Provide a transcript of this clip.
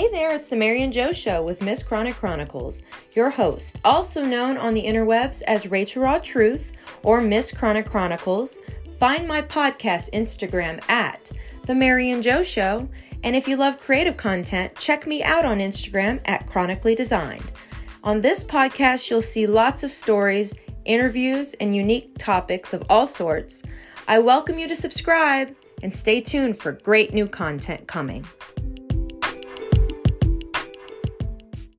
Hey there, it's the Mary and Joe Show with Miss Chronic Chronicles, your host, also known on the interwebs as Rachel Raw Truth or Miss Chronic Chronicles. Find my podcast Instagram at The Mary and Joe Show. And if you love creative content, check me out on Instagram at Chronically Designed. On this podcast, you'll see lots of stories, interviews, and unique topics of all sorts. I welcome you to subscribe and stay tuned for great new content coming.